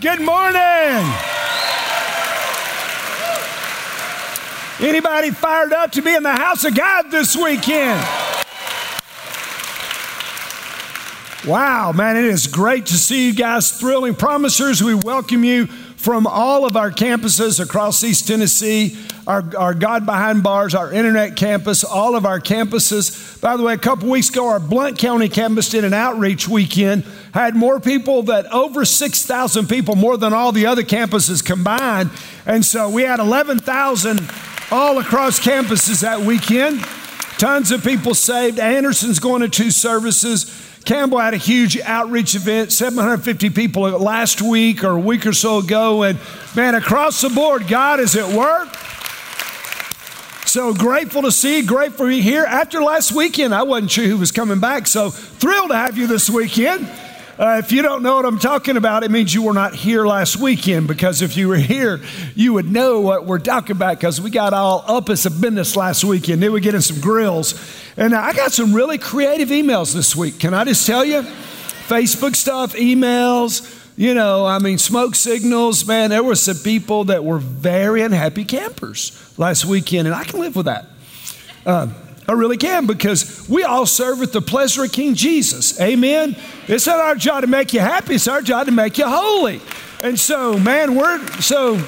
good morning. Anybody fired up to be in the house of God this weekend? Wow, man, it is great to see you guys, thrilling promisers. We welcome you from all of our campuses across East Tennessee, our, our God Behind Bars, our internet campus, all of our campuses. By the way, a couple weeks ago, our Blount County campus did an outreach weekend, had more people that over 6,000 people, more than all the other campuses combined. And so we had 11,000 all across campuses that weekend. Tons of people saved. Anderson's going to two services. Campbell had a huge outreach event, 750 people last week or a week or so ago. And man, across the board, God is at work. So grateful to see, grateful to be here. After last weekend, I wasn't sure who was coming back. So thrilled to have you this weekend. Uh, if you don't know what I'm talking about, it means you were not here last weekend because if you were here, you would know what we're talking about because we got all up as a business last weekend. Then we get in some grills. And I got some really creative emails this week. Can I just tell you? Facebook stuff, emails, you know, I mean, smoke signals, man, there were some people that were very unhappy campers last weekend, and I can live with that. Uh, I really can because we all serve at the pleasure of King Jesus. Amen. It's not our job to make you happy, it's our job to make you holy. And so, man, we're so,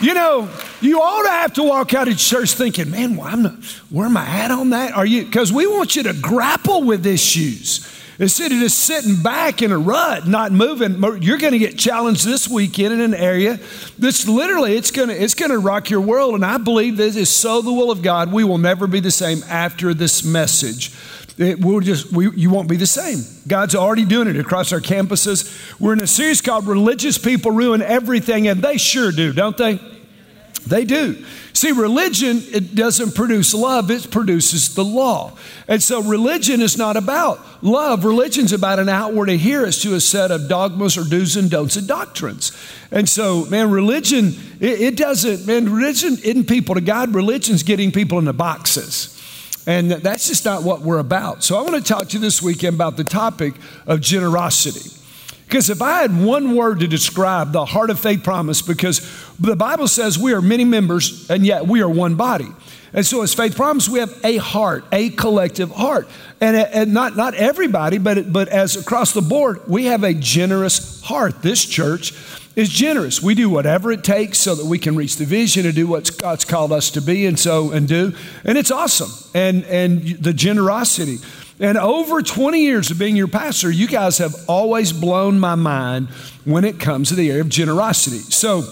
you know, you ought to have to walk out of church thinking, man, well, not, where am I at on that? Are you? Because we want you to grapple with issues. Instead of just sitting back in a rut, not moving, you're going to get challenged this weekend in an area that's literally it's going to it's going to rock your world. And I believe this is so the will of God. We will never be the same after this message. It will just we, you won't be the same. God's already doing it across our campuses. We're in a series called "Religious People Ruin Everything," and they sure do, don't they? They do. See, religion, it doesn't produce love, it produces the law. And so religion is not about love. Religion's about an outward adherence to a set of dogmas or do's and don'ts and doctrines. And so, man, religion, it, it doesn't, man, religion isn't people to God, religion's getting people into boxes. And that's just not what we're about. So I want to talk to you this weekend about the topic of generosity. Because if I had one word to describe the heart of faith promise, because the Bible says we are many members and yet we are one body. And so, as faith promise, we have a heart, a collective heart. And, uh, and not, not everybody, but, but as across the board, we have a generous heart. This church is generous. We do whatever it takes so that we can reach the vision and do what God's called us to be and so and do. And it's awesome. And, and the generosity. And over 20 years of being your pastor, you guys have always blown my mind when it comes to the area of generosity. So,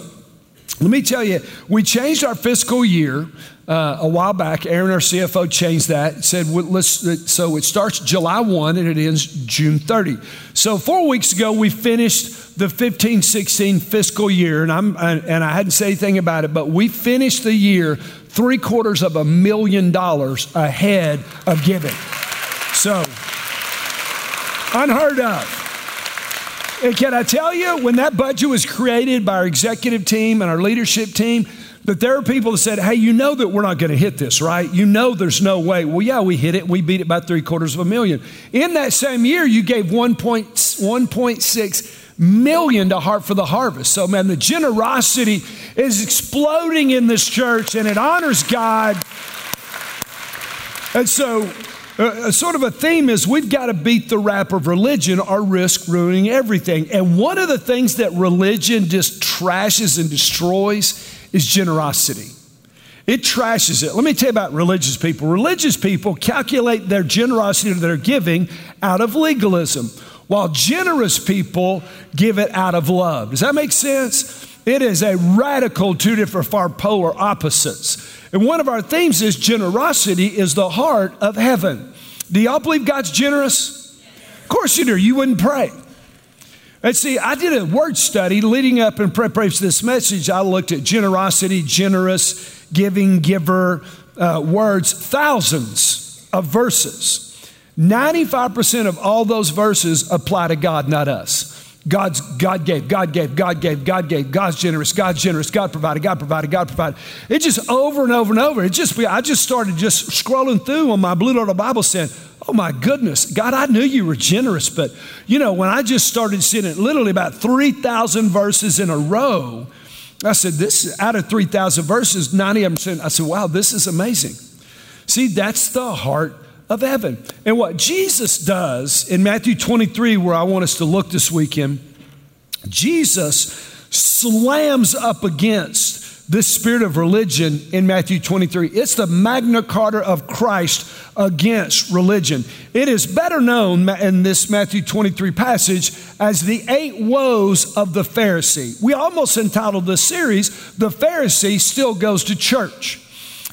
let me tell you, we changed our fiscal year uh, a while back. Aaron, our CFO, changed that. Said, well, let's, so it starts July 1 and it ends June 30. So four weeks ago, we finished the 15 16 fiscal year, and, I'm, and I hadn't said anything about it, but we finished the year three quarters of a million dollars ahead of giving. So, unheard of. And can I tell you, when that budget was created by our executive team and our leadership team, that there are people that said, Hey, you know that we're not going to hit this, right? You know there's no way. Well, yeah, we hit it. We beat it by three quarters of a million. In that same year, you gave 1.6 million to Heart for the Harvest. So, man, the generosity is exploding in this church and it honors God. And so, uh, sort of a theme is we've got to beat the rap of religion or risk ruining everything. And one of the things that religion just trashes and destroys is generosity. It trashes it. Let me tell you about religious people. Religious people calculate their generosity or their giving out of legalism, while generous people give it out of love. Does that make sense? It is a radical two different far polar opposites. And one of our themes is generosity is the heart of heaven. Do y'all believe God's generous? Of course you do. You wouldn't pray. And see, I did a word study leading up in preparation for this message. I looked at generosity, generous, giving, giver, uh, words, thousands of verses. 95% of all those verses apply to God, not us. God's, God gave, God gave, God gave, God gave, God's generous, God's generous, God provided, God provided, God provided. It just over and over and over. It just, I just started just scrolling through on my Blue Letter Bible saying, Oh my goodness, God, I knew you were generous, but you know, when I just started seeing it, literally about 3,000 verses in a row, I said, This out of 3,000 verses, 90%. I said, Wow, this is amazing. See, that's the heart of heaven. And what Jesus does in Matthew 23, where I want us to look this weekend, Jesus slams up against this spirit of religion in Matthew 23. It's the Magna Carta of Christ against religion. It is better known in this Matthew 23 passage as the eight woes of the Pharisee. We almost entitled this series, The Pharisee Still Goes to Church.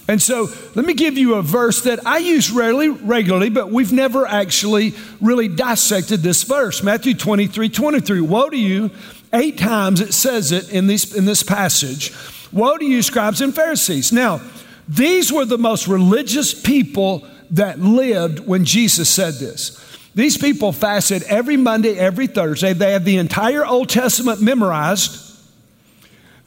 And so let me give you a verse that I use rarely, regularly, but we've never actually really dissected this verse. Matthew 23, 23. Woe to you, eight times it says it in, these, in this passage. Woe to you, scribes and Pharisees. Now, these were the most religious people that lived when Jesus said this. These people fasted every Monday, every Thursday. They had the entire Old Testament memorized.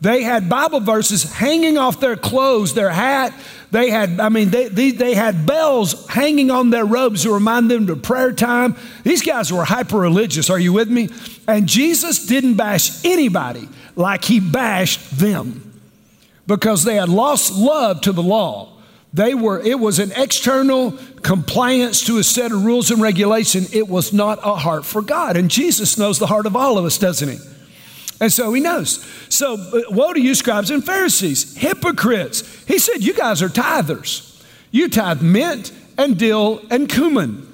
They had Bible verses hanging off their clothes, their hat. They had, I mean, they, they, they, had bells hanging on their robes to remind them of prayer time. These guys were hyper religious. Are you with me? And Jesus didn't bash anybody like he bashed them because they had lost love to the law. They were, it was an external compliance to a set of rules and regulation. It was not a heart for God. And Jesus knows the heart of all of us, doesn't he? And so he knows. So, uh, woe to you, scribes and Pharisees, hypocrites. He said, You guys are tithers. You tithe mint and dill and cumin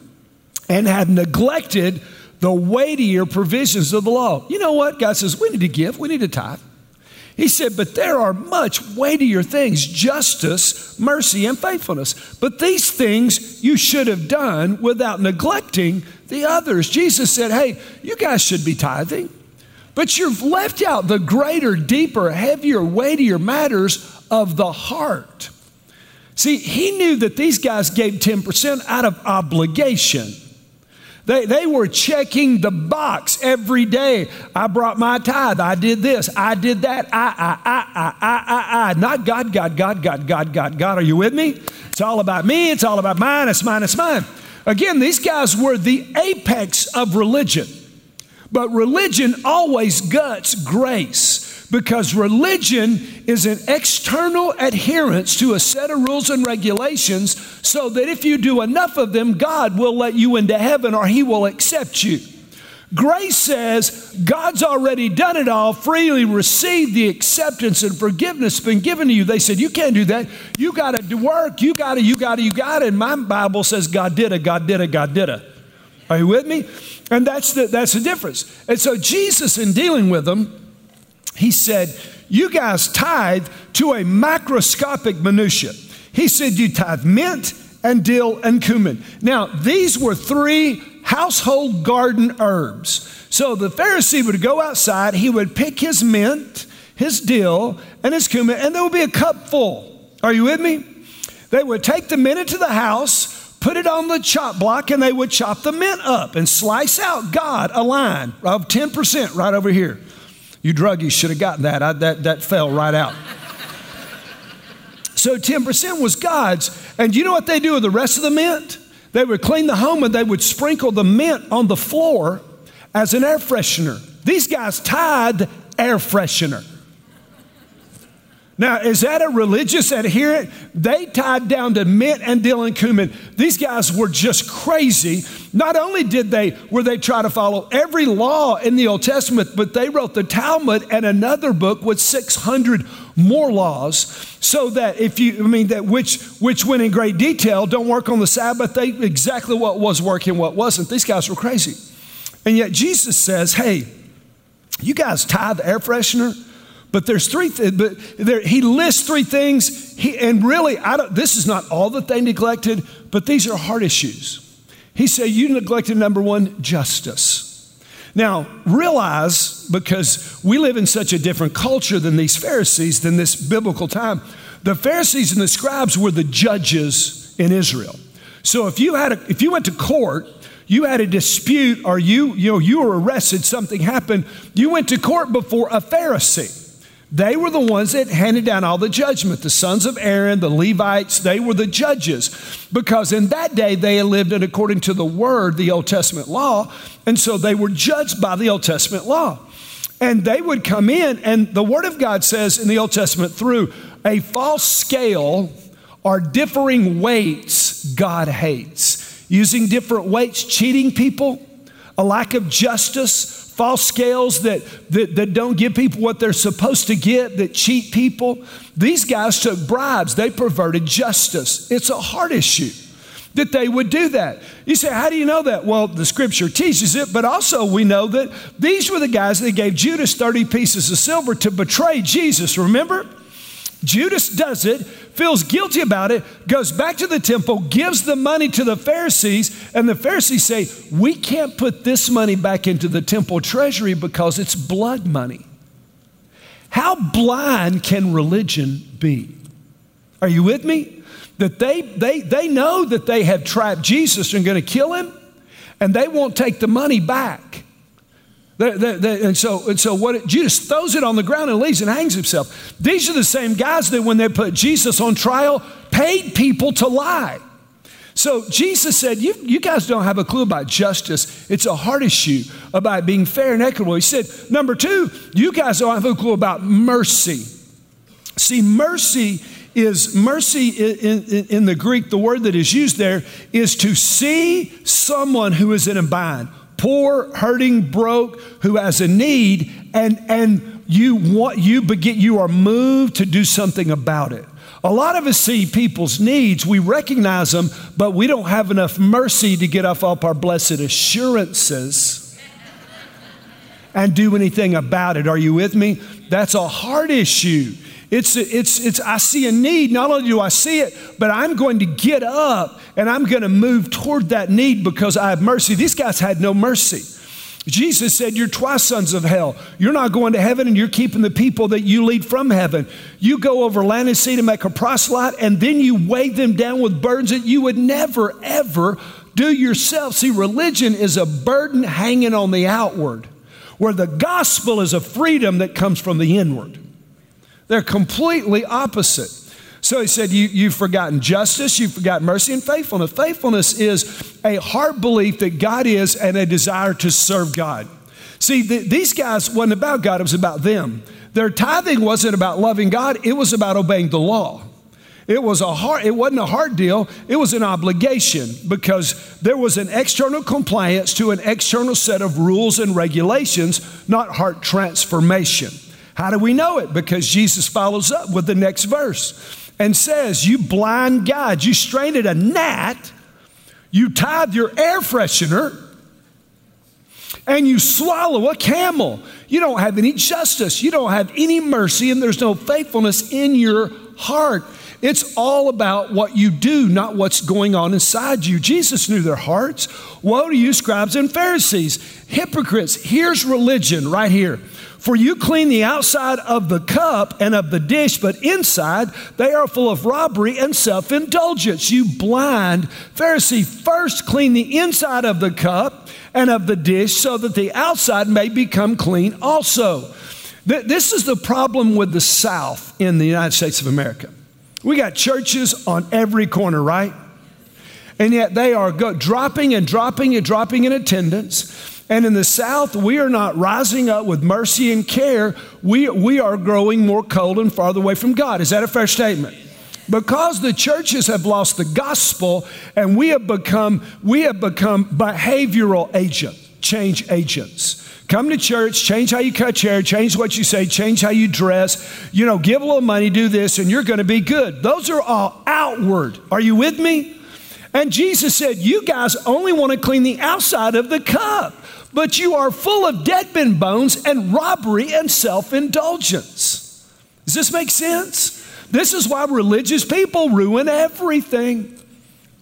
and have neglected the weightier provisions of the law. You know what? God says, We need to give, we need to tithe. He said, But there are much weightier things justice, mercy, and faithfulness. But these things you should have done without neglecting the others. Jesus said, Hey, you guys should be tithing, but you've left out the greater, deeper, heavier, weightier matters of the heart. See, he knew that these guys gave 10% out of obligation. They, they were checking the box every day. I brought my tithe. I did this. I did that. I, I, I, I, I, I, I. Not God, God, God, God, God, God, God. Are you with me? It's all about me. It's all about mine. It's mine. It's mine. Again, these guys were the apex of religion. But religion always guts grace because religion is an external adherence to a set of rules and regulations so that if you do enough of them, God will let you into heaven or He will accept you. Grace says God's already done it all, freely receive the acceptance and forgiveness been given to you. They said, You can't do that. You got to work. You got to, you got to, you got to. And my Bible says God did it, God did it, God did it. Are you with me? And that's the, that's the difference. And so Jesus, in dealing with them, he said, You guys tithe to a macroscopic minutia. He said, You tithe mint and dill and cumin. Now, these were three household garden herbs. So the Pharisee would go outside, he would pick his mint, his dill, and his cumin, and there would be a cup full. Are you with me? They would take the mint into the house, put it on the chop block, and they would chop the mint up and slice out God a line of 10% right over here. You druggies should have gotten that. I, that. That fell right out. so 10% was God's. And you know what they do with the rest of the mint? They would clean the home and they would sprinkle the mint on the floor as an air freshener. These guys tied air freshener. Now, is that a religious adherent? They tied down to mint and Dylan cumin. These guys were just crazy. Not only did they were they try to follow every law in the Old Testament, but they wrote the Talmud and another book with 600 more laws, so that if you, I mean, that which which went in great detail. Don't work on the Sabbath. They exactly what was working, what wasn't. These guys were crazy, and yet Jesus says, "Hey, you guys tie the air freshener." But there's three, th- but there, he lists three things. He, and really, I don't, this is not all that they neglected, but these are hard issues. He said, You neglected number one, justice. Now, realize, because we live in such a different culture than these Pharisees, than this biblical time, the Pharisees and the scribes were the judges in Israel. So if you had a, if you went to court, you had a dispute or you, you know, you were arrested, something happened, you went to court before a Pharisee They were the ones that handed down all the judgment. The sons of Aaron, the Levites, they were the judges because in that day they lived in according to the word, the Old Testament law, and so they were judged by the Old Testament law. And they would come in, and the word of God says in the Old Testament through a false scale or differing weights, God hates. Using different weights, cheating people, a lack of justice, false scales that, that, that don't give people what they're supposed to get, that cheat people. These guys took bribes, they perverted justice. It's a heart issue that they would do that. You say, How do you know that? Well, the scripture teaches it, but also we know that these were the guys that gave Judas 30 pieces of silver to betray Jesus, remember? Judas does it, feels guilty about it, goes back to the temple, gives the money to the Pharisees, and the Pharisees say, We can't put this money back into the temple treasury because it's blood money. How blind can religion be? Are you with me? That they, they, they know that they have trapped Jesus and going to kill him, and they won't take the money back. They're, they're, they're, and so, and so what Judas throws it on the ground and leaves and hangs himself. These are the same guys that when they put Jesus on trial, paid people to lie. So Jesus said, you, you guys don't have a clue about justice. It's a heart issue about being fair and equitable. He said, number two, you guys don't have a clue about mercy. See, mercy is mercy in, in, in, the Greek, the word that is used there is to see someone who is in a bind poor, hurting, broke, who has a need, and, and you want you begin you are moved to do something about it. A lot of us see people's needs, we recognize them, but we don't have enough mercy to get off up our blessed assurances and do anything about it. Are you with me? That's a hard issue. It's, it's, it's, I see a need. Not only do I see it, but I'm going to get up and I'm going to move toward that need because I have mercy. These guys had no mercy. Jesus said, You're twice sons of hell. You're not going to heaven and you're keeping the people that you lead from heaven. You go over land and sea to make a proselyte, and then you weigh them down with burdens that you would never, ever do yourself. See, religion is a burden hanging on the outward, where the gospel is a freedom that comes from the inward. They're completely opposite. So he said, you, have forgotten justice, you've forgotten mercy and faithfulness. Faithfulness is a heart belief that God is and a desire to serve God. See, the, these guys wasn't about God, it was about them. Their tithing wasn't about loving God, it was about obeying the law. It was a hard, it wasn't a hard deal, it was an obligation because there was an external compliance to an external set of rules and regulations, not heart transformation. How do we know it? Because Jesus follows up with the next verse and says, You blind guides, you strained at a gnat, you tied your air freshener, and you swallow a camel. You don't have any justice, you don't have any mercy, and there's no faithfulness in your heart. It's all about what you do, not what's going on inside you. Jesus knew their hearts. Woe to you, scribes and Pharisees, hypocrites. Here's religion right here. For you clean the outside of the cup and of the dish, but inside they are full of robbery and self indulgence. You blind Pharisee, first clean the inside of the cup and of the dish so that the outside may become clean also. This is the problem with the South in the United States of America. We got churches on every corner, right? And yet they are go- dropping and dropping and dropping in attendance. And in the South, we are not rising up with mercy and care. We, we are growing more cold and farther away from God. Is that a fair statement? Because the churches have lost the gospel and we have become, we have become behavioral agents, change agents. Come to church, change how you cut your hair, change what you say, change how you dress, you know, give a little money, do this, and you're going to be good. Those are all outward. Are you with me? And Jesus said, You guys only want to clean the outside of the cup but you are full of deadbend bones and robbery and self indulgence. Does this make sense? This is why religious people ruin everything,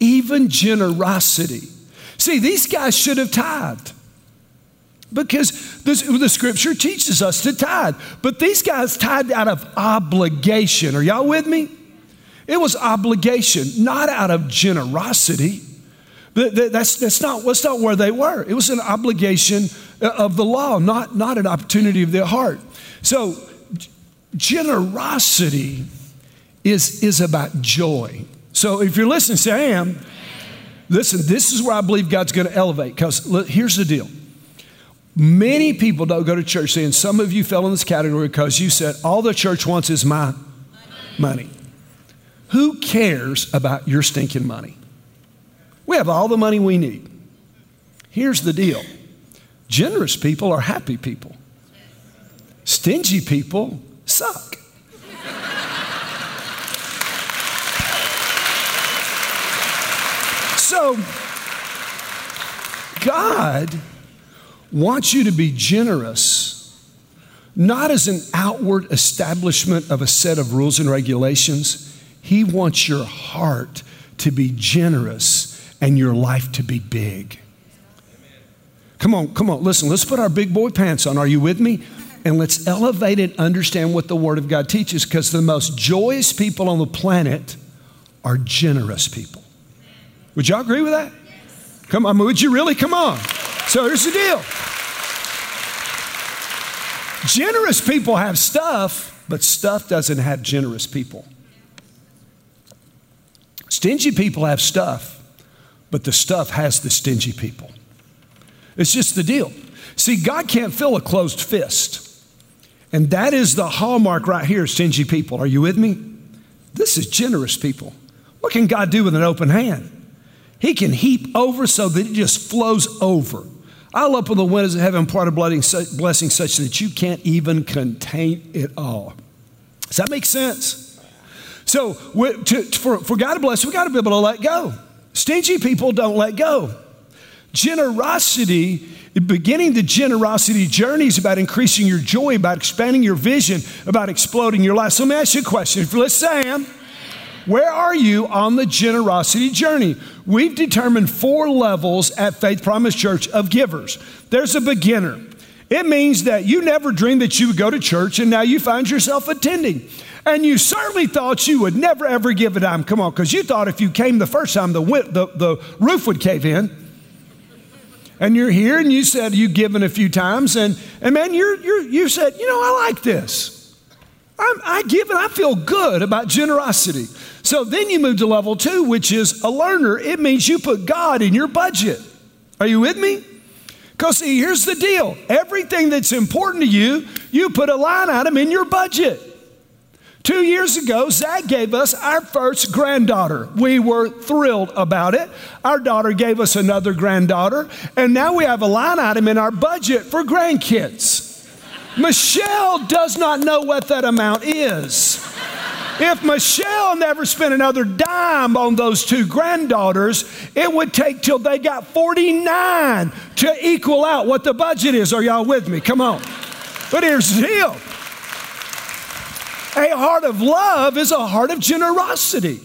even generosity. See, these guys should have tithed because this, the scripture teaches us to tithe. But these guys tithed out of obligation. Are y'all with me? It was obligation, not out of generosity. That's, that's, not, that's not where they were. It was an obligation uh, of the law, not, not an opportunity of their heart. So generosity is, is about joy. So if you're listening, say, I am. Listen, this is where I believe God's going to elevate. Because here's the deal. Many people don't go to church saying, some of you fell in this category because you said, all the church wants is my money. money. Who cares about your stinking money? We have all the money we need. Here's the deal generous people are happy people, stingy people suck. so, God wants you to be generous, not as an outward establishment of a set of rules and regulations. He wants your heart to be generous and your life to be big. Come on, come on, listen, let's put our big boy pants on. Are you with me? And let's elevate and understand what the Word of God teaches because the most joyous people on the planet are generous people. Would y'all agree with that? Come on, would you really? Come on. So here's the deal generous people have stuff, but stuff doesn't have generous people. Stingy people have stuff, but the stuff has the stingy people. It's just the deal. See, God can't fill a closed fist. And that is the hallmark right here, stingy people. Are you with me? This is generous people. What can God do with an open hand? He can heap over so that it just flows over. I'll open the windows of heaven, part of blessing such that you can't even contain it all. Does that make sense? So, to, for, for God to bless, we got to be able to let go. Stingy people don't let go. Generosity, beginning the generosity journey is about increasing your joy, about expanding your vision, about exploding your life. So let me ask you a question. Let's say where are you on the generosity journey? We've determined four levels at Faith Promise Church of givers. There's a beginner. It means that you never dreamed that you would go to church and now you find yourself attending. And you certainly thought you would never ever give a dime. Come on, because you thought if you came the first time, the, the, the roof would cave in. And you're here and you said you've given a few times, and, and man, you're, you're, you said, you know, I like this. I'm, I give and I feel good about generosity. So then you move to level two, which is a learner. It means you put God in your budget. Are you with me? Because see, here's the deal everything that's important to you, you put a line item in your budget. Two years ago, Zach gave us our first granddaughter. We were thrilled about it. Our daughter gave us another granddaughter, and now we have a line item in our budget for grandkids. Michelle does not know what that amount is. If Michelle never spent another dime on those two granddaughters, it would take till they got 49 to equal out what the budget is. Are y'all with me? Come on. But here's the deal a heart of love is a heart of generosity.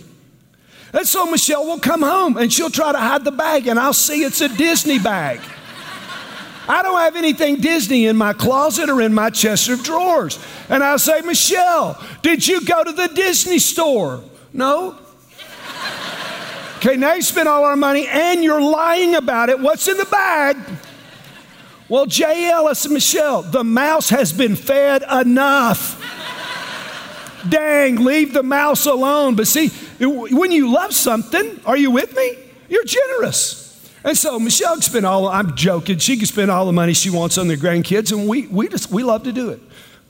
And so Michelle will come home and she'll try to hide the bag, and I'll see it's a Disney bag. I don't have anything Disney in my closet or in my chest of drawers. And I'll say, Michelle, did you go to the Disney store? No. Okay, now you spent all our money and you're lying about it. What's in the bag? Well, J. Ellis Michelle, the mouse has been fed enough. Dang, leave the mouse alone. But see, when you love something, are you with me? You're generous. And so Michelle can spend all, I'm joking, she can spend all the money she wants on their grandkids, and we, we just, we love to do it.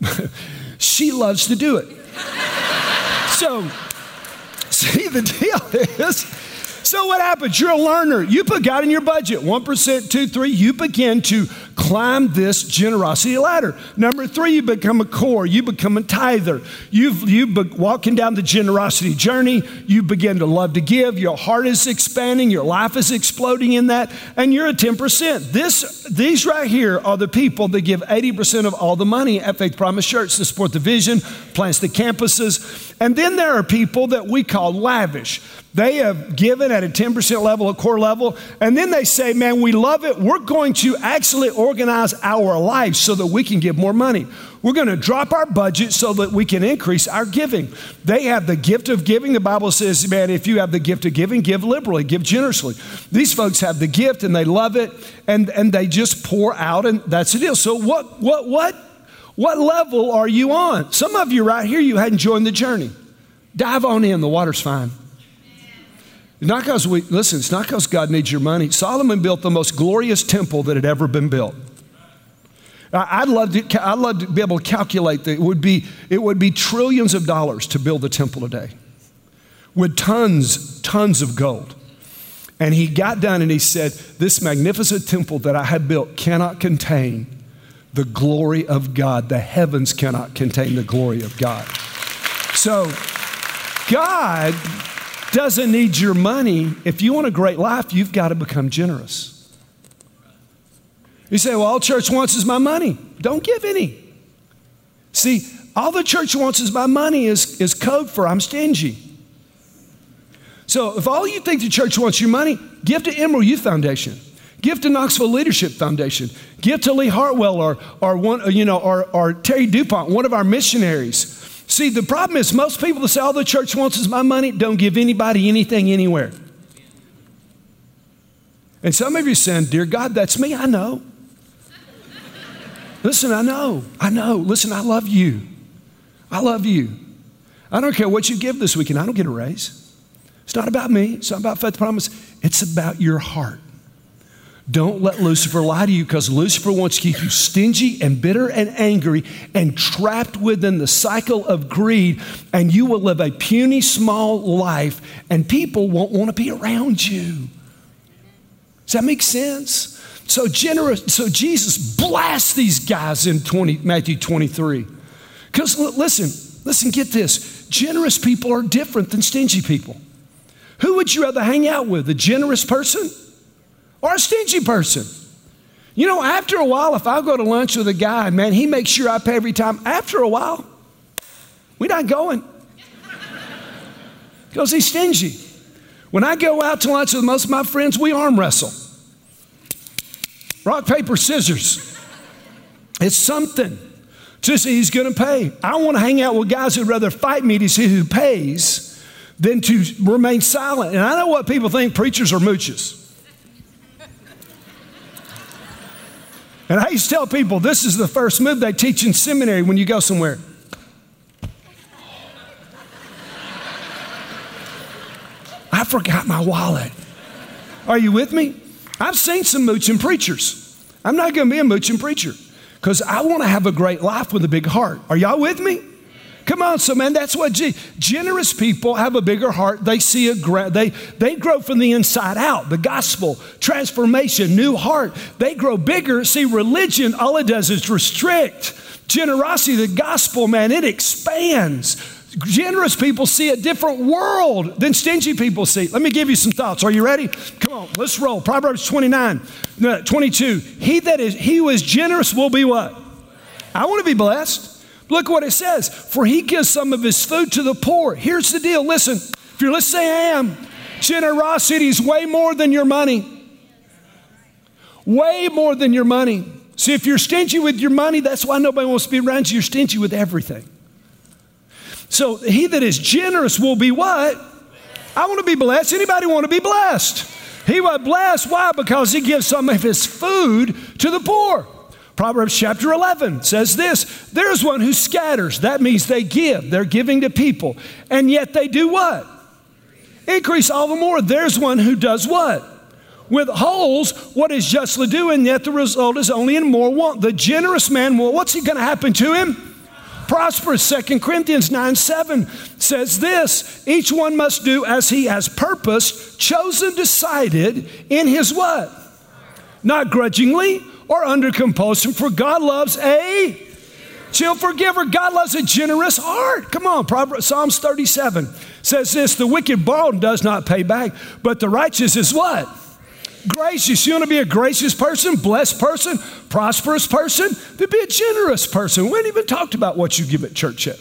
she loves to do it. so, see, the deal is, so what happens? You're a learner. You put God in your budget, 1%, 2, 3. You begin to climb this generosity ladder. Number three, you become a core. You become a tither. You've, you be, walking down the generosity journey. You begin to love to give. Your heart is expanding. Your life is exploding in that. And you're at 10%. This, these right here are the people that give 80% of all the money at Faith Promise Church to support the vision, plants the campuses. And then there are people that we call lavish. They have given at a 10% level, a core level, and then they say, Man, we love it. We're going to actually organize our life so that we can give more money. We're going to drop our budget so that we can increase our giving. They have the gift of giving. The Bible says, Man, if you have the gift of giving, give liberally, give generously. These folks have the gift and they love it and, and they just pour out, and that's the deal. So, what, what, what? What level are you on? Some of you right here, you hadn't joined the journey. Dive on in, the water's fine. Not because we, listen, it's not because God needs your money. Solomon built the most glorious temple that had ever been built. I'd love to, I'd love to be able to calculate that it would, be, it would be trillions of dollars to build the temple today with tons, tons of gold. And he got down and he said, This magnificent temple that I had built cannot contain the glory of God. The heavens cannot contain the glory of God. So, God doesn't need your money. If you want a great life, you've got to become generous. You say, well, all church wants is my money. Don't give any. See, all the church wants is my money is, is code for I'm stingy. So if all you think the church wants your money, give to Emerald Youth Foundation. Give to Knoxville Leadership Foundation. Give to Lee Hartwell or, or, one, uh, you know, or, or Terry DuPont, one of our missionaries. See, the problem is most people that say all the church wants is my money don't give anybody anything anywhere. And some of you saying, Dear God, that's me. I know. Listen, I know. I know. Listen, I love you. I love you. I don't care what you give this weekend. I don't get a raise. It's not about me. It's not about faith promise. It's about your heart. Don't let Lucifer lie to you because Lucifer wants to keep you stingy and bitter and angry and trapped within the cycle of greed, and you will live a puny, small life, and people won't want to be around you. Does that make sense? So generous, so Jesus blasts these guys in 20, Matthew 23. Because listen, listen, get this. Generous people are different than stingy people. Who would you rather hang out with, a generous person or a stingy person? You know, after a while, if I go to lunch with a guy, man, he makes sure I pay every time. After a while, we're not going because he's stingy. When I go out to lunch with most of my friends, we arm wrestle. Rock, paper, scissors. It's something to see he's going to pay. I want to hang out with guys who'd rather fight me to see who pays than to remain silent. And I know what people think preachers are mooches. And I used to tell people this is the first move they teach in seminary when you go somewhere. I forgot my wallet. Are you with me? I've seen some mooching preachers. I'm not going to be a mooching preacher because I want to have a great life with a big heart. Are y'all with me? Come on, so man, that's what G- generous people have a bigger heart. They see a gra- they they grow from the inside out. The gospel, transformation, new heart. They grow bigger. See, religion, all it does is restrict. Generosity, the gospel, man, it expands. Generous people see a different world than stingy people see. Let me give you some thoughts. Are you ready? Come on, let's roll. Proverbs 29, 22. He that is he who is generous will be what? I want to be blessed. Look what it says. For he gives some of his food to the poor. Here's the deal. Listen, if you're let's say I am. Generosity is way more than your money. Way more than your money. See, if you're stingy with your money, that's why nobody wants to be around you. You're stingy with everything. So he that is generous will be what? I want to be blessed. Anybody want to be blessed? He was blessed. Why? Because he gives some of his food to the poor. Proverbs chapter 11 says this There's one who scatters. That means they give. They're giving to people. And yet they do what? Increase all the more. There's one who does what? Withholds what is justly due, and yet the result is only in more want. The generous man, well, what's going to happen to him? prosperous. Second Corinthians 9 7 says this each one must do as he has purposed, chosen, decided in his what? Not grudgingly or under compulsion, for God loves a chill forgiver. God loves a generous heart. Come on, Proverbs, Psalms 37 says this the wicked borrow and does not pay back, but the righteous is what? gracious. You want to be a gracious person, blessed person, prosperous person? To be a generous person. We haven't even talked about what you give at church yet.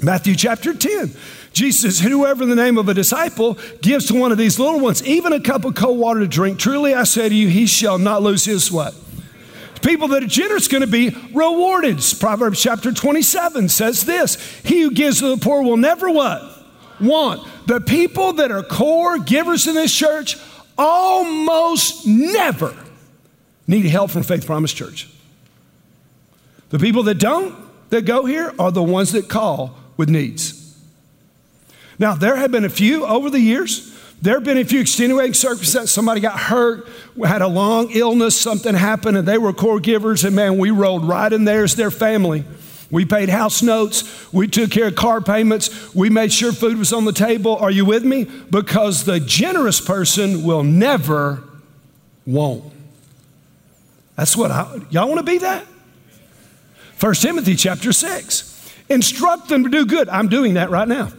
Matthew chapter 10. Jesus Whoever the name of a disciple gives to one of these little ones even a cup of cold water to drink, truly I say to you, he shall not lose his what? People that are generous going to be rewarded. Proverbs chapter 27 says this He who gives to the poor will never what? Want. The people that are core givers in this church almost never need help from Faith Promise Church. The people that don't, that go here, are the ones that call with needs. Now, there have been a few over the years. There have been a few extenuating circumstances. Somebody got hurt, had a long illness, something happened, and they were core givers, and man, we rolled right in there as their family. We paid house notes. We took care of car payments. We made sure food was on the table. Are you with me? Because the generous person will never want. That's what I, y'all want to be that? 1 Timothy chapter 6. Instruct them to do good. I'm doing that right now.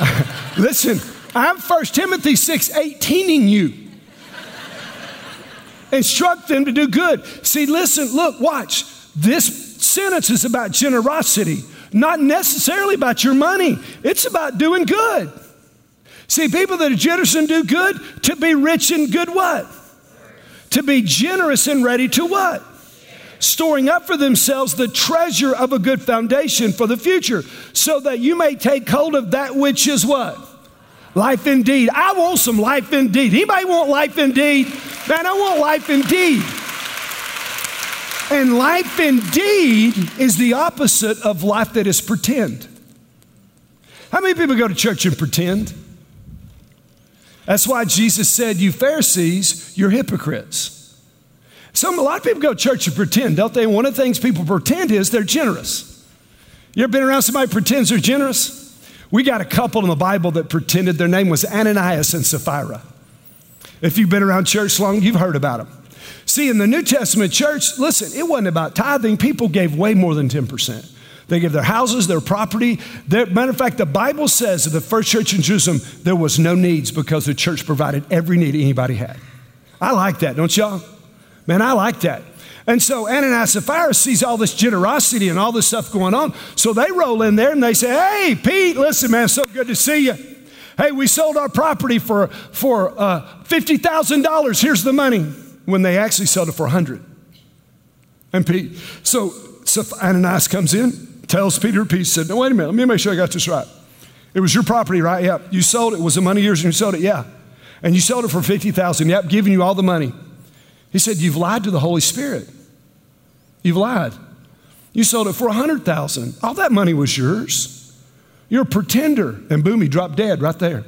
Listen, I'm 1 Timothy 6 18ing you. Instruct them to do good. See, listen, look, watch. This sentence is about generosity, not necessarily about your money. It's about doing good. See, people that are generous and do good, to be rich and good what? To be generous and ready to what? Storing up for themselves the treasure of a good foundation for the future, so that you may take hold of that which is what? Life indeed. I want some life indeed. Anybody want life indeed? Man, I want life indeed. And life indeed is the opposite of life that is pretend. How many people go to church and pretend? That's why Jesus said, You Pharisees, you're hypocrites. Some, a lot of people go to church and pretend, don't they? One of the things people pretend is they're generous. You ever been around somebody pretends they're generous? We got a couple in the Bible that pretended their name was Ananias and Sapphira. If you've been around church long, you've heard about them. See, in the New Testament church, listen, it wasn't about tithing. People gave way more than 10%. They gave their houses, their property. Their, matter of fact, the Bible says that the first church in Jerusalem, there was no needs because the church provided every need anybody had. I like that, don't y'all? Man, I like that. And so Ananias and Sapphira sees all this generosity and all this stuff going on. So they roll in there and they say, Hey, Pete, listen, man, so good to see you. Hey, we sold our property for, for uh, $50,000. Here's the money. When they actually sold it for 100 And Pete, so, so Ananias comes in, tells Peter, Pete said, No, wait a minute, let me make sure I got this right. It was your property, right? Yep. You sold it. Was the money yours and you sold it? Yeah. And you sold it for 50000 Yep, giving you all the money. He said, You've lied to the Holy Spirit. You've lied. You sold it for 100000 All that money was yours. You're a pretender. And boom, he dropped dead right there.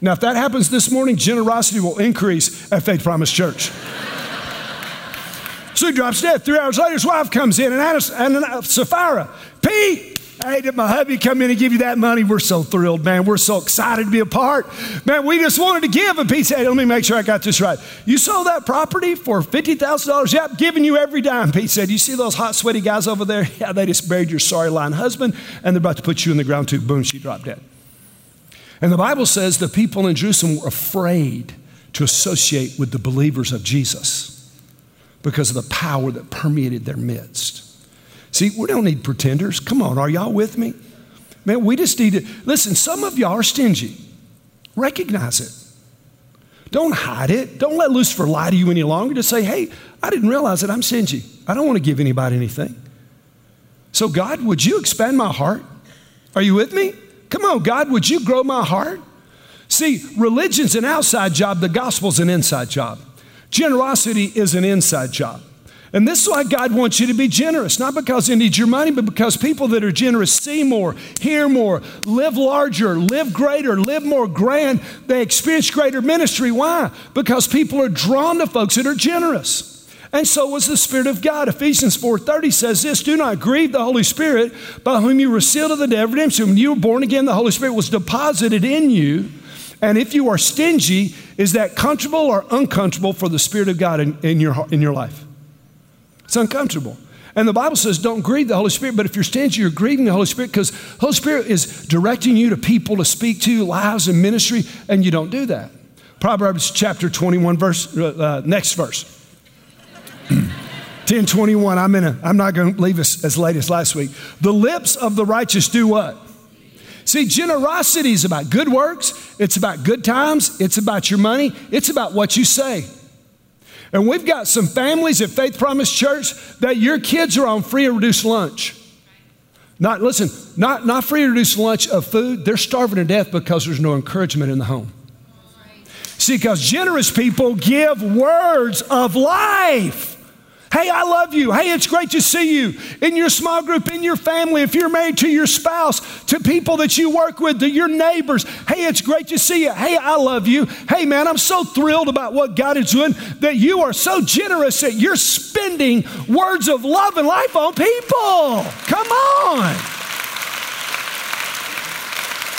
Now, if that happens this morning, generosity will increase at Faith Promise Church. so he drops dead. Three hours later, his wife comes in, and, Anna, and Sapphira, Pete, Hey, did my hubby come in and give you that money? We're so thrilled, man. We're so excited to be a part. Man, we just wanted to give. And Pete said, let me make sure I got this right. You sold that property for $50,000? Yep, giving you every dime. Pete said, you see those hot, sweaty guys over there? Yeah, they just buried your sorry lying husband, and they're about to put you in the ground too. Boom, she dropped dead. And the Bible says the people in Jerusalem were afraid to associate with the believers of Jesus because of the power that permeated their midst. See, we don't need pretenders. Come on, are y'all with me? Man, we just need to listen. Some of y'all are stingy. Recognize it. Don't hide it. Don't let Lucifer lie to you any longer. Just say, hey, I didn't realize that I'm stingy. I don't want to give anybody anything. So, God, would you expand my heart? Are you with me? Come on, God, would you grow my heart? See, religion's an outside job, the gospel's an inside job. Generosity is an inside job. And this is why God wants you to be generous, not because He needs your money, but because people that are generous see more, hear more, live larger, live greater, live more grand. They experience greater ministry. Why? Because people are drawn to folks that are generous. And so was the Spirit of God. Ephesians 4:30 says this: Do not grieve the Holy Spirit, by whom you were sealed of the day of redemption. When you were born again, the Holy Spirit was deposited in you. And if you are stingy, is that comfortable or uncomfortable for the Spirit of God in, in your, in your life? It's uncomfortable. And the Bible says, don't grieve the Holy Spirit. But if you're stingy, you're grieving the Holy Spirit because Holy Spirit is directing you to people to speak to, lives and ministry, and you don't do that. Proverbs chapter 21, verse, uh, uh next verse. 1021, I'm, in a, I'm not going to leave us as late as last week. The lips of the righteous do what? See, generosity is about good works, it's about good times, it's about your money, it's about what you say. And we've got some families at Faith Promise Church that your kids are on free or reduced lunch. Not, listen, not, not free or reduced lunch of food. They're starving to death because there's no encouragement in the home. See, because generous people give words of life. Hey, I love you. Hey, it's great to see you in your small group, in your family, if you're married to your spouse, to people that you work with, to your neighbors. Hey, it's great to see you. Hey, I love you. Hey, man, I'm so thrilled about what God is doing that you are so generous that you're spending words of love and life on people. Come on.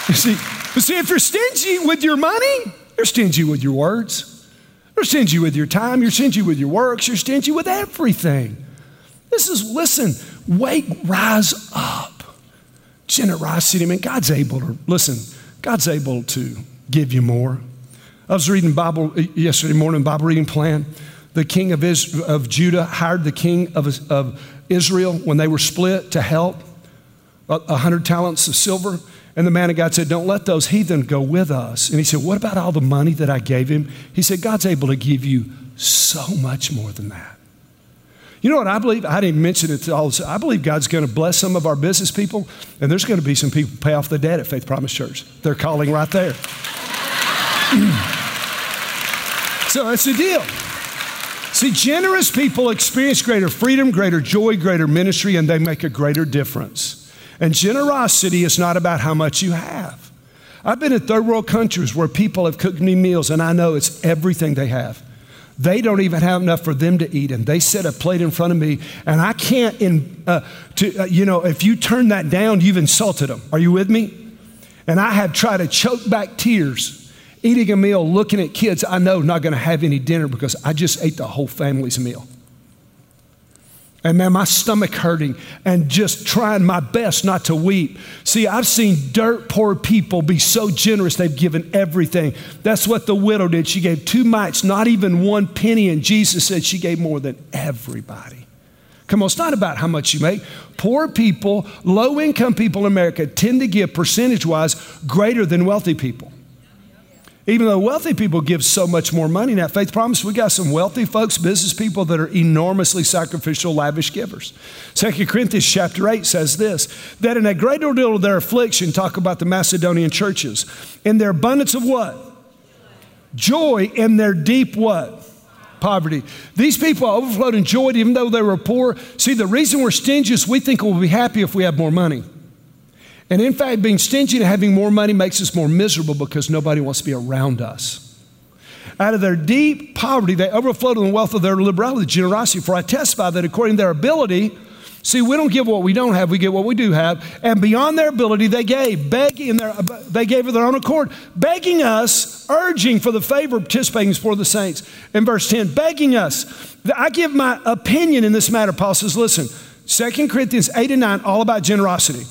You see, but see, if you're stingy with your money, you're stingy with your words. You're stingy with your time, you're stingy with your works, you're stingy with everything. This is, listen, wake, rise up. Generosity, I mean, God's able to, listen, God's able to give you more. I was reading Bible uh, yesterday morning, Bible reading plan. The king of, Israel, of Judah hired the king of, of Israel when they were split to help, a hundred talents of silver. And the man of God said, Don't let those heathen go with us. And he said, What about all the money that I gave him? He said, God's able to give you so much more than that. You know what I believe? I didn't mention it to all. I believe God's going to bless some of our business people, and there's going to be some people pay off the debt at Faith Promise Church. They're calling right there. so that's the deal. See, generous people experience greater freedom, greater joy, greater ministry, and they make a greater difference. And generosity is not about how much you have. I've been in third world countries where people have cooked me meals, and I know it's everything they have. They don't even have enough for them to eat, and they set a plate in front of me, and I can't. In, uh, to, uh, you know, if you turn that down, you've insulted them. Are you with me? And I have tried to choke back tears, eating a meal, looking at kids I know not going to have any dinner because I just ate the whole family's meal. And man, my stomach hurting and just trying my best not to weep. See, I've seen dirt poor people be so generous, they've given everything. That's what the widow did. She gave two mites, not even one penny, and Jesus said she gave more than everybody. Come on, it's not about how much you make. Poor people, low income people in America tend to give percentage wise greater than wealthy people. Even though wealthy people give so much more money. Now, Faith Promise, we got some wealthy folks, business people that are enormously sacrificial, lavish givers. Second Corinthians chapter 8 says this that in a great deal of their affliction, talk about the Macedonian churches, in their abundance of what? Joy in their deep what? Poverty. These people overflowed in joy even though they were poor. See, the reason we're stingy is we think we'll be happy if we have more money. And in fact, being stingy and having more money makes us more miserable because nobody wants to be around us. Out of their deep poverty, they overflowed in the wealth of their liberality, generosity. For I testify that according to their ability, see, we don't give what we don't have, we get what we do have. And beyond their ability, they gave, begging, their, they gave of their own accord, begging us, urging for the favor participating for the saints. In verse 10, begging us. I give my opinion in this matter. Paul says, listen, 2 Corinthians 8 and 9, all about generosity.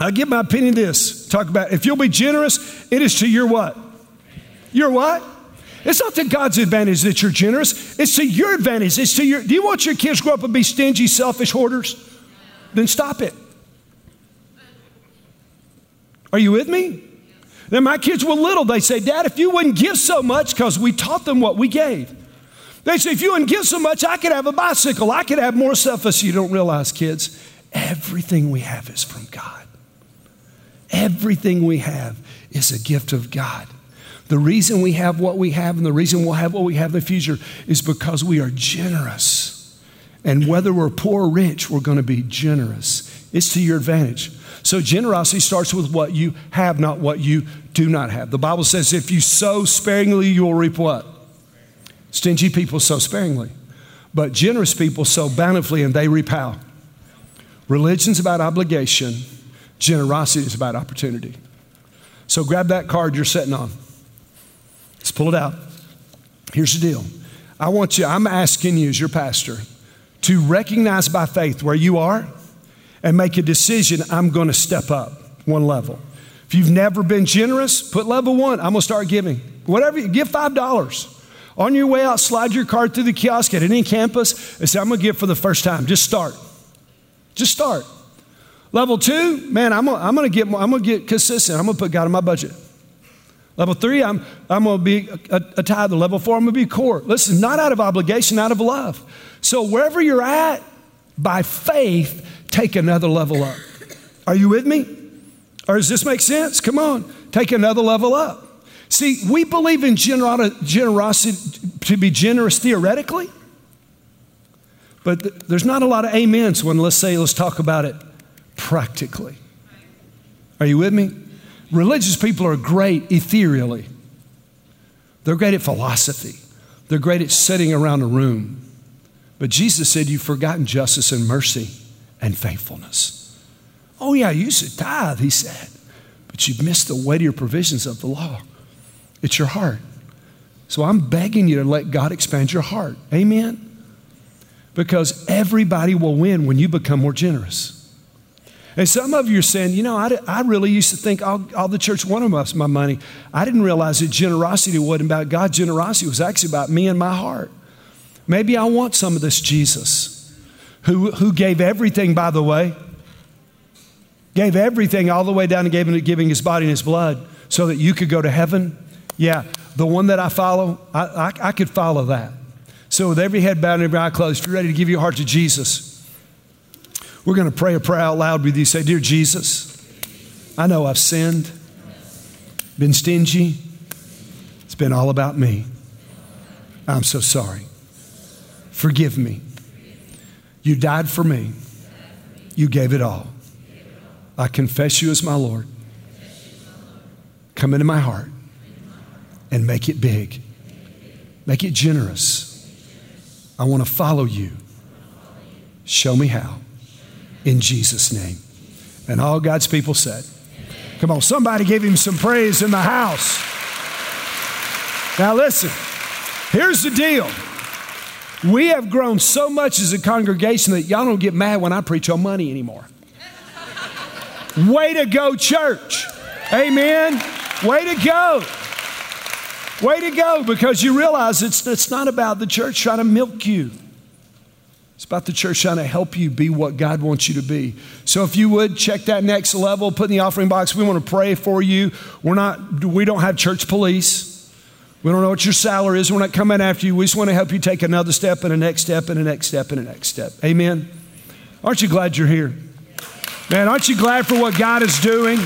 I'll give my opinion this. Talk about if you'll be generous, it is to your what? Your what? It's not to God's advantage that you're generous. It's to your advantage. It's to your. Do you want your kids to grow up and be stingy, selfish hoarders? Then stop it. Are you with me? Then my kids were little. They say, Dad, if you wouldn't give so much, because we taught them what we gave. They say, if you wouldn't give so much, I could have a bicycle. I could have more stuff. As you don't realize, kids, everything we have is from God. Everything we have is a gift of God. The reason we have what we have and the reason we'll have what we have in the future is because we are generous. And whether we're poor or rich, we're going to be generous. It's to your advantage. So, generosity starts with what you have, not what you do not have. The Bible says if you sow sparingly, you will reap what? Stingy people sow sparingly, but generous people sow bountifully and they reap? Religion's about obligation. Generosity is about opportunity. So grab that card you're sitting on. Let's pull it out. Here's the deal. I want you, I'm asking you as your pastor to recognize by faith where you are and make a decision I'm going to step up one level. If you've never been generous, put level one. I'm going to start giving. Whatever, give $5. On your way out, slide your card through the kiosk at any campus and say, I'm going to give for the first time. Just start. Just start. Level two, man, I'm gonna, I'm gonna get I'm gonna get consistent. I'm gonna put God in my budget. Level three, I'm, I'm gonna be a, a tither. Level four, I'm gonna be core. Listen, not out of obligation, out of love. So wherever you're at, by faith, take another level up. Are you with me? Or does this make sense? Come on, take another level up. See, we believe in generosity to be generous theoretically, But th- there's not a lot of amens when let's say, let's talk about it practically. Are you with me? Religious people are great ethereally, they're great at philosophy, they're great at sitting around a room. But Jesus said, You've forgotten justice and mercy and faithfulness. Oh, yeah, you should tithe, he said, but you've missed the weightier provisions of the law. It's your heart. So I'm begging you to let God expand your heart. Amen? Because everybody will win when you become more generous. And some of you are saying, you know, I, I really used to think all, all the church wanted was my money. I didn't realize that generosity wasn't about God. Generosity was actually about me and my heart. Maybe I want some of this Jesus who, who gave everything, by the way, gave everything all the way down to giving, giving his body and his blood so that you could go to heaven. Yeah, the one that I follow, I, I, I could follow that. So, with every head bowed and every eye closed, if you're ready to give your heart to Jesus, we're going to pray a prayer out loud with you. Say, Dear Jesus, I know I've sinned, been stingy. It's been all about me. I'm so sorry. Forgive me. You died for me. You gave it all. I confess you as my Lord. Come into my heart and make it big. Make it generous. I want to follow you. Show me how in Jesus' name. And all God's people said, Come on, somebody give him some praise in the house. Now, listen, here's the deal. We have grown so much as a congregation that y'all don't get mad when I preach on money anymore. Way to go, church. Amen. Way to go. Way to go because you realize it's, it's not about the church trying to milk you. It's about the church trying to help you be what God wants you to be. So if you would check that next level, put in the offering box. We want to pray for you. We're not, we don't have church police. We don't know what your salary is. We're not coming after you. We just want to help you take another step and a next step and a next step and a next step. Amen. Aren't you glad you're here? Man, aren't you glad for what God is doing?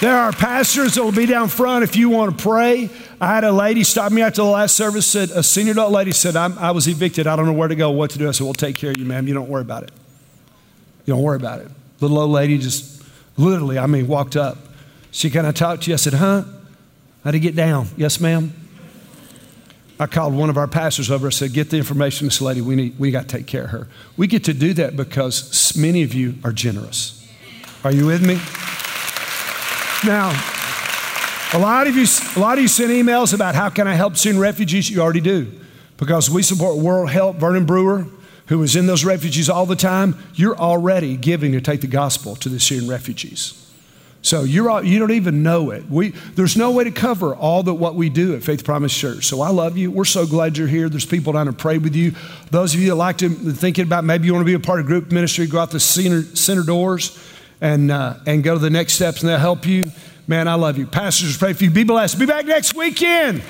There are pastors that will be down front if you want to pray. I had a lady stop me after the last service, said, a senior adult lady said, i was evicted. I don't know where to go, what to do. I said, we'll take care of you, ma'am. You don't worry about it. You don't worry about it. Little old lady just literally, I mean, walked up. She kind of talked to you. I said, huh? How to get down? Yes, ma'am. I called one of our pastors over. I said, get the information, this lady. We, need, we got to take care of her. We get to do that because many of you are generous. Are you with me? Now, a lot of you, a lot of you send emails about how can I help Syrian refugees. You already do, because we support World Help. Vernon Brewer, who is in those refugees all the time, you're already giving to take the gospel to the Syrian refugees. So you're all, you don't even know it. We, there's no way to cover all that what we do at Faith Promise Church. So I love you. We're so glad you're here. There's people down to pray with you. Those of you that like to thinking about maybe you want to be a part of group ministry, go out the center, center doors and uh, and go to the next steps, and they'll help you. Man, I love you. Pastors, pray for you. Be blessed. Be back next weekend.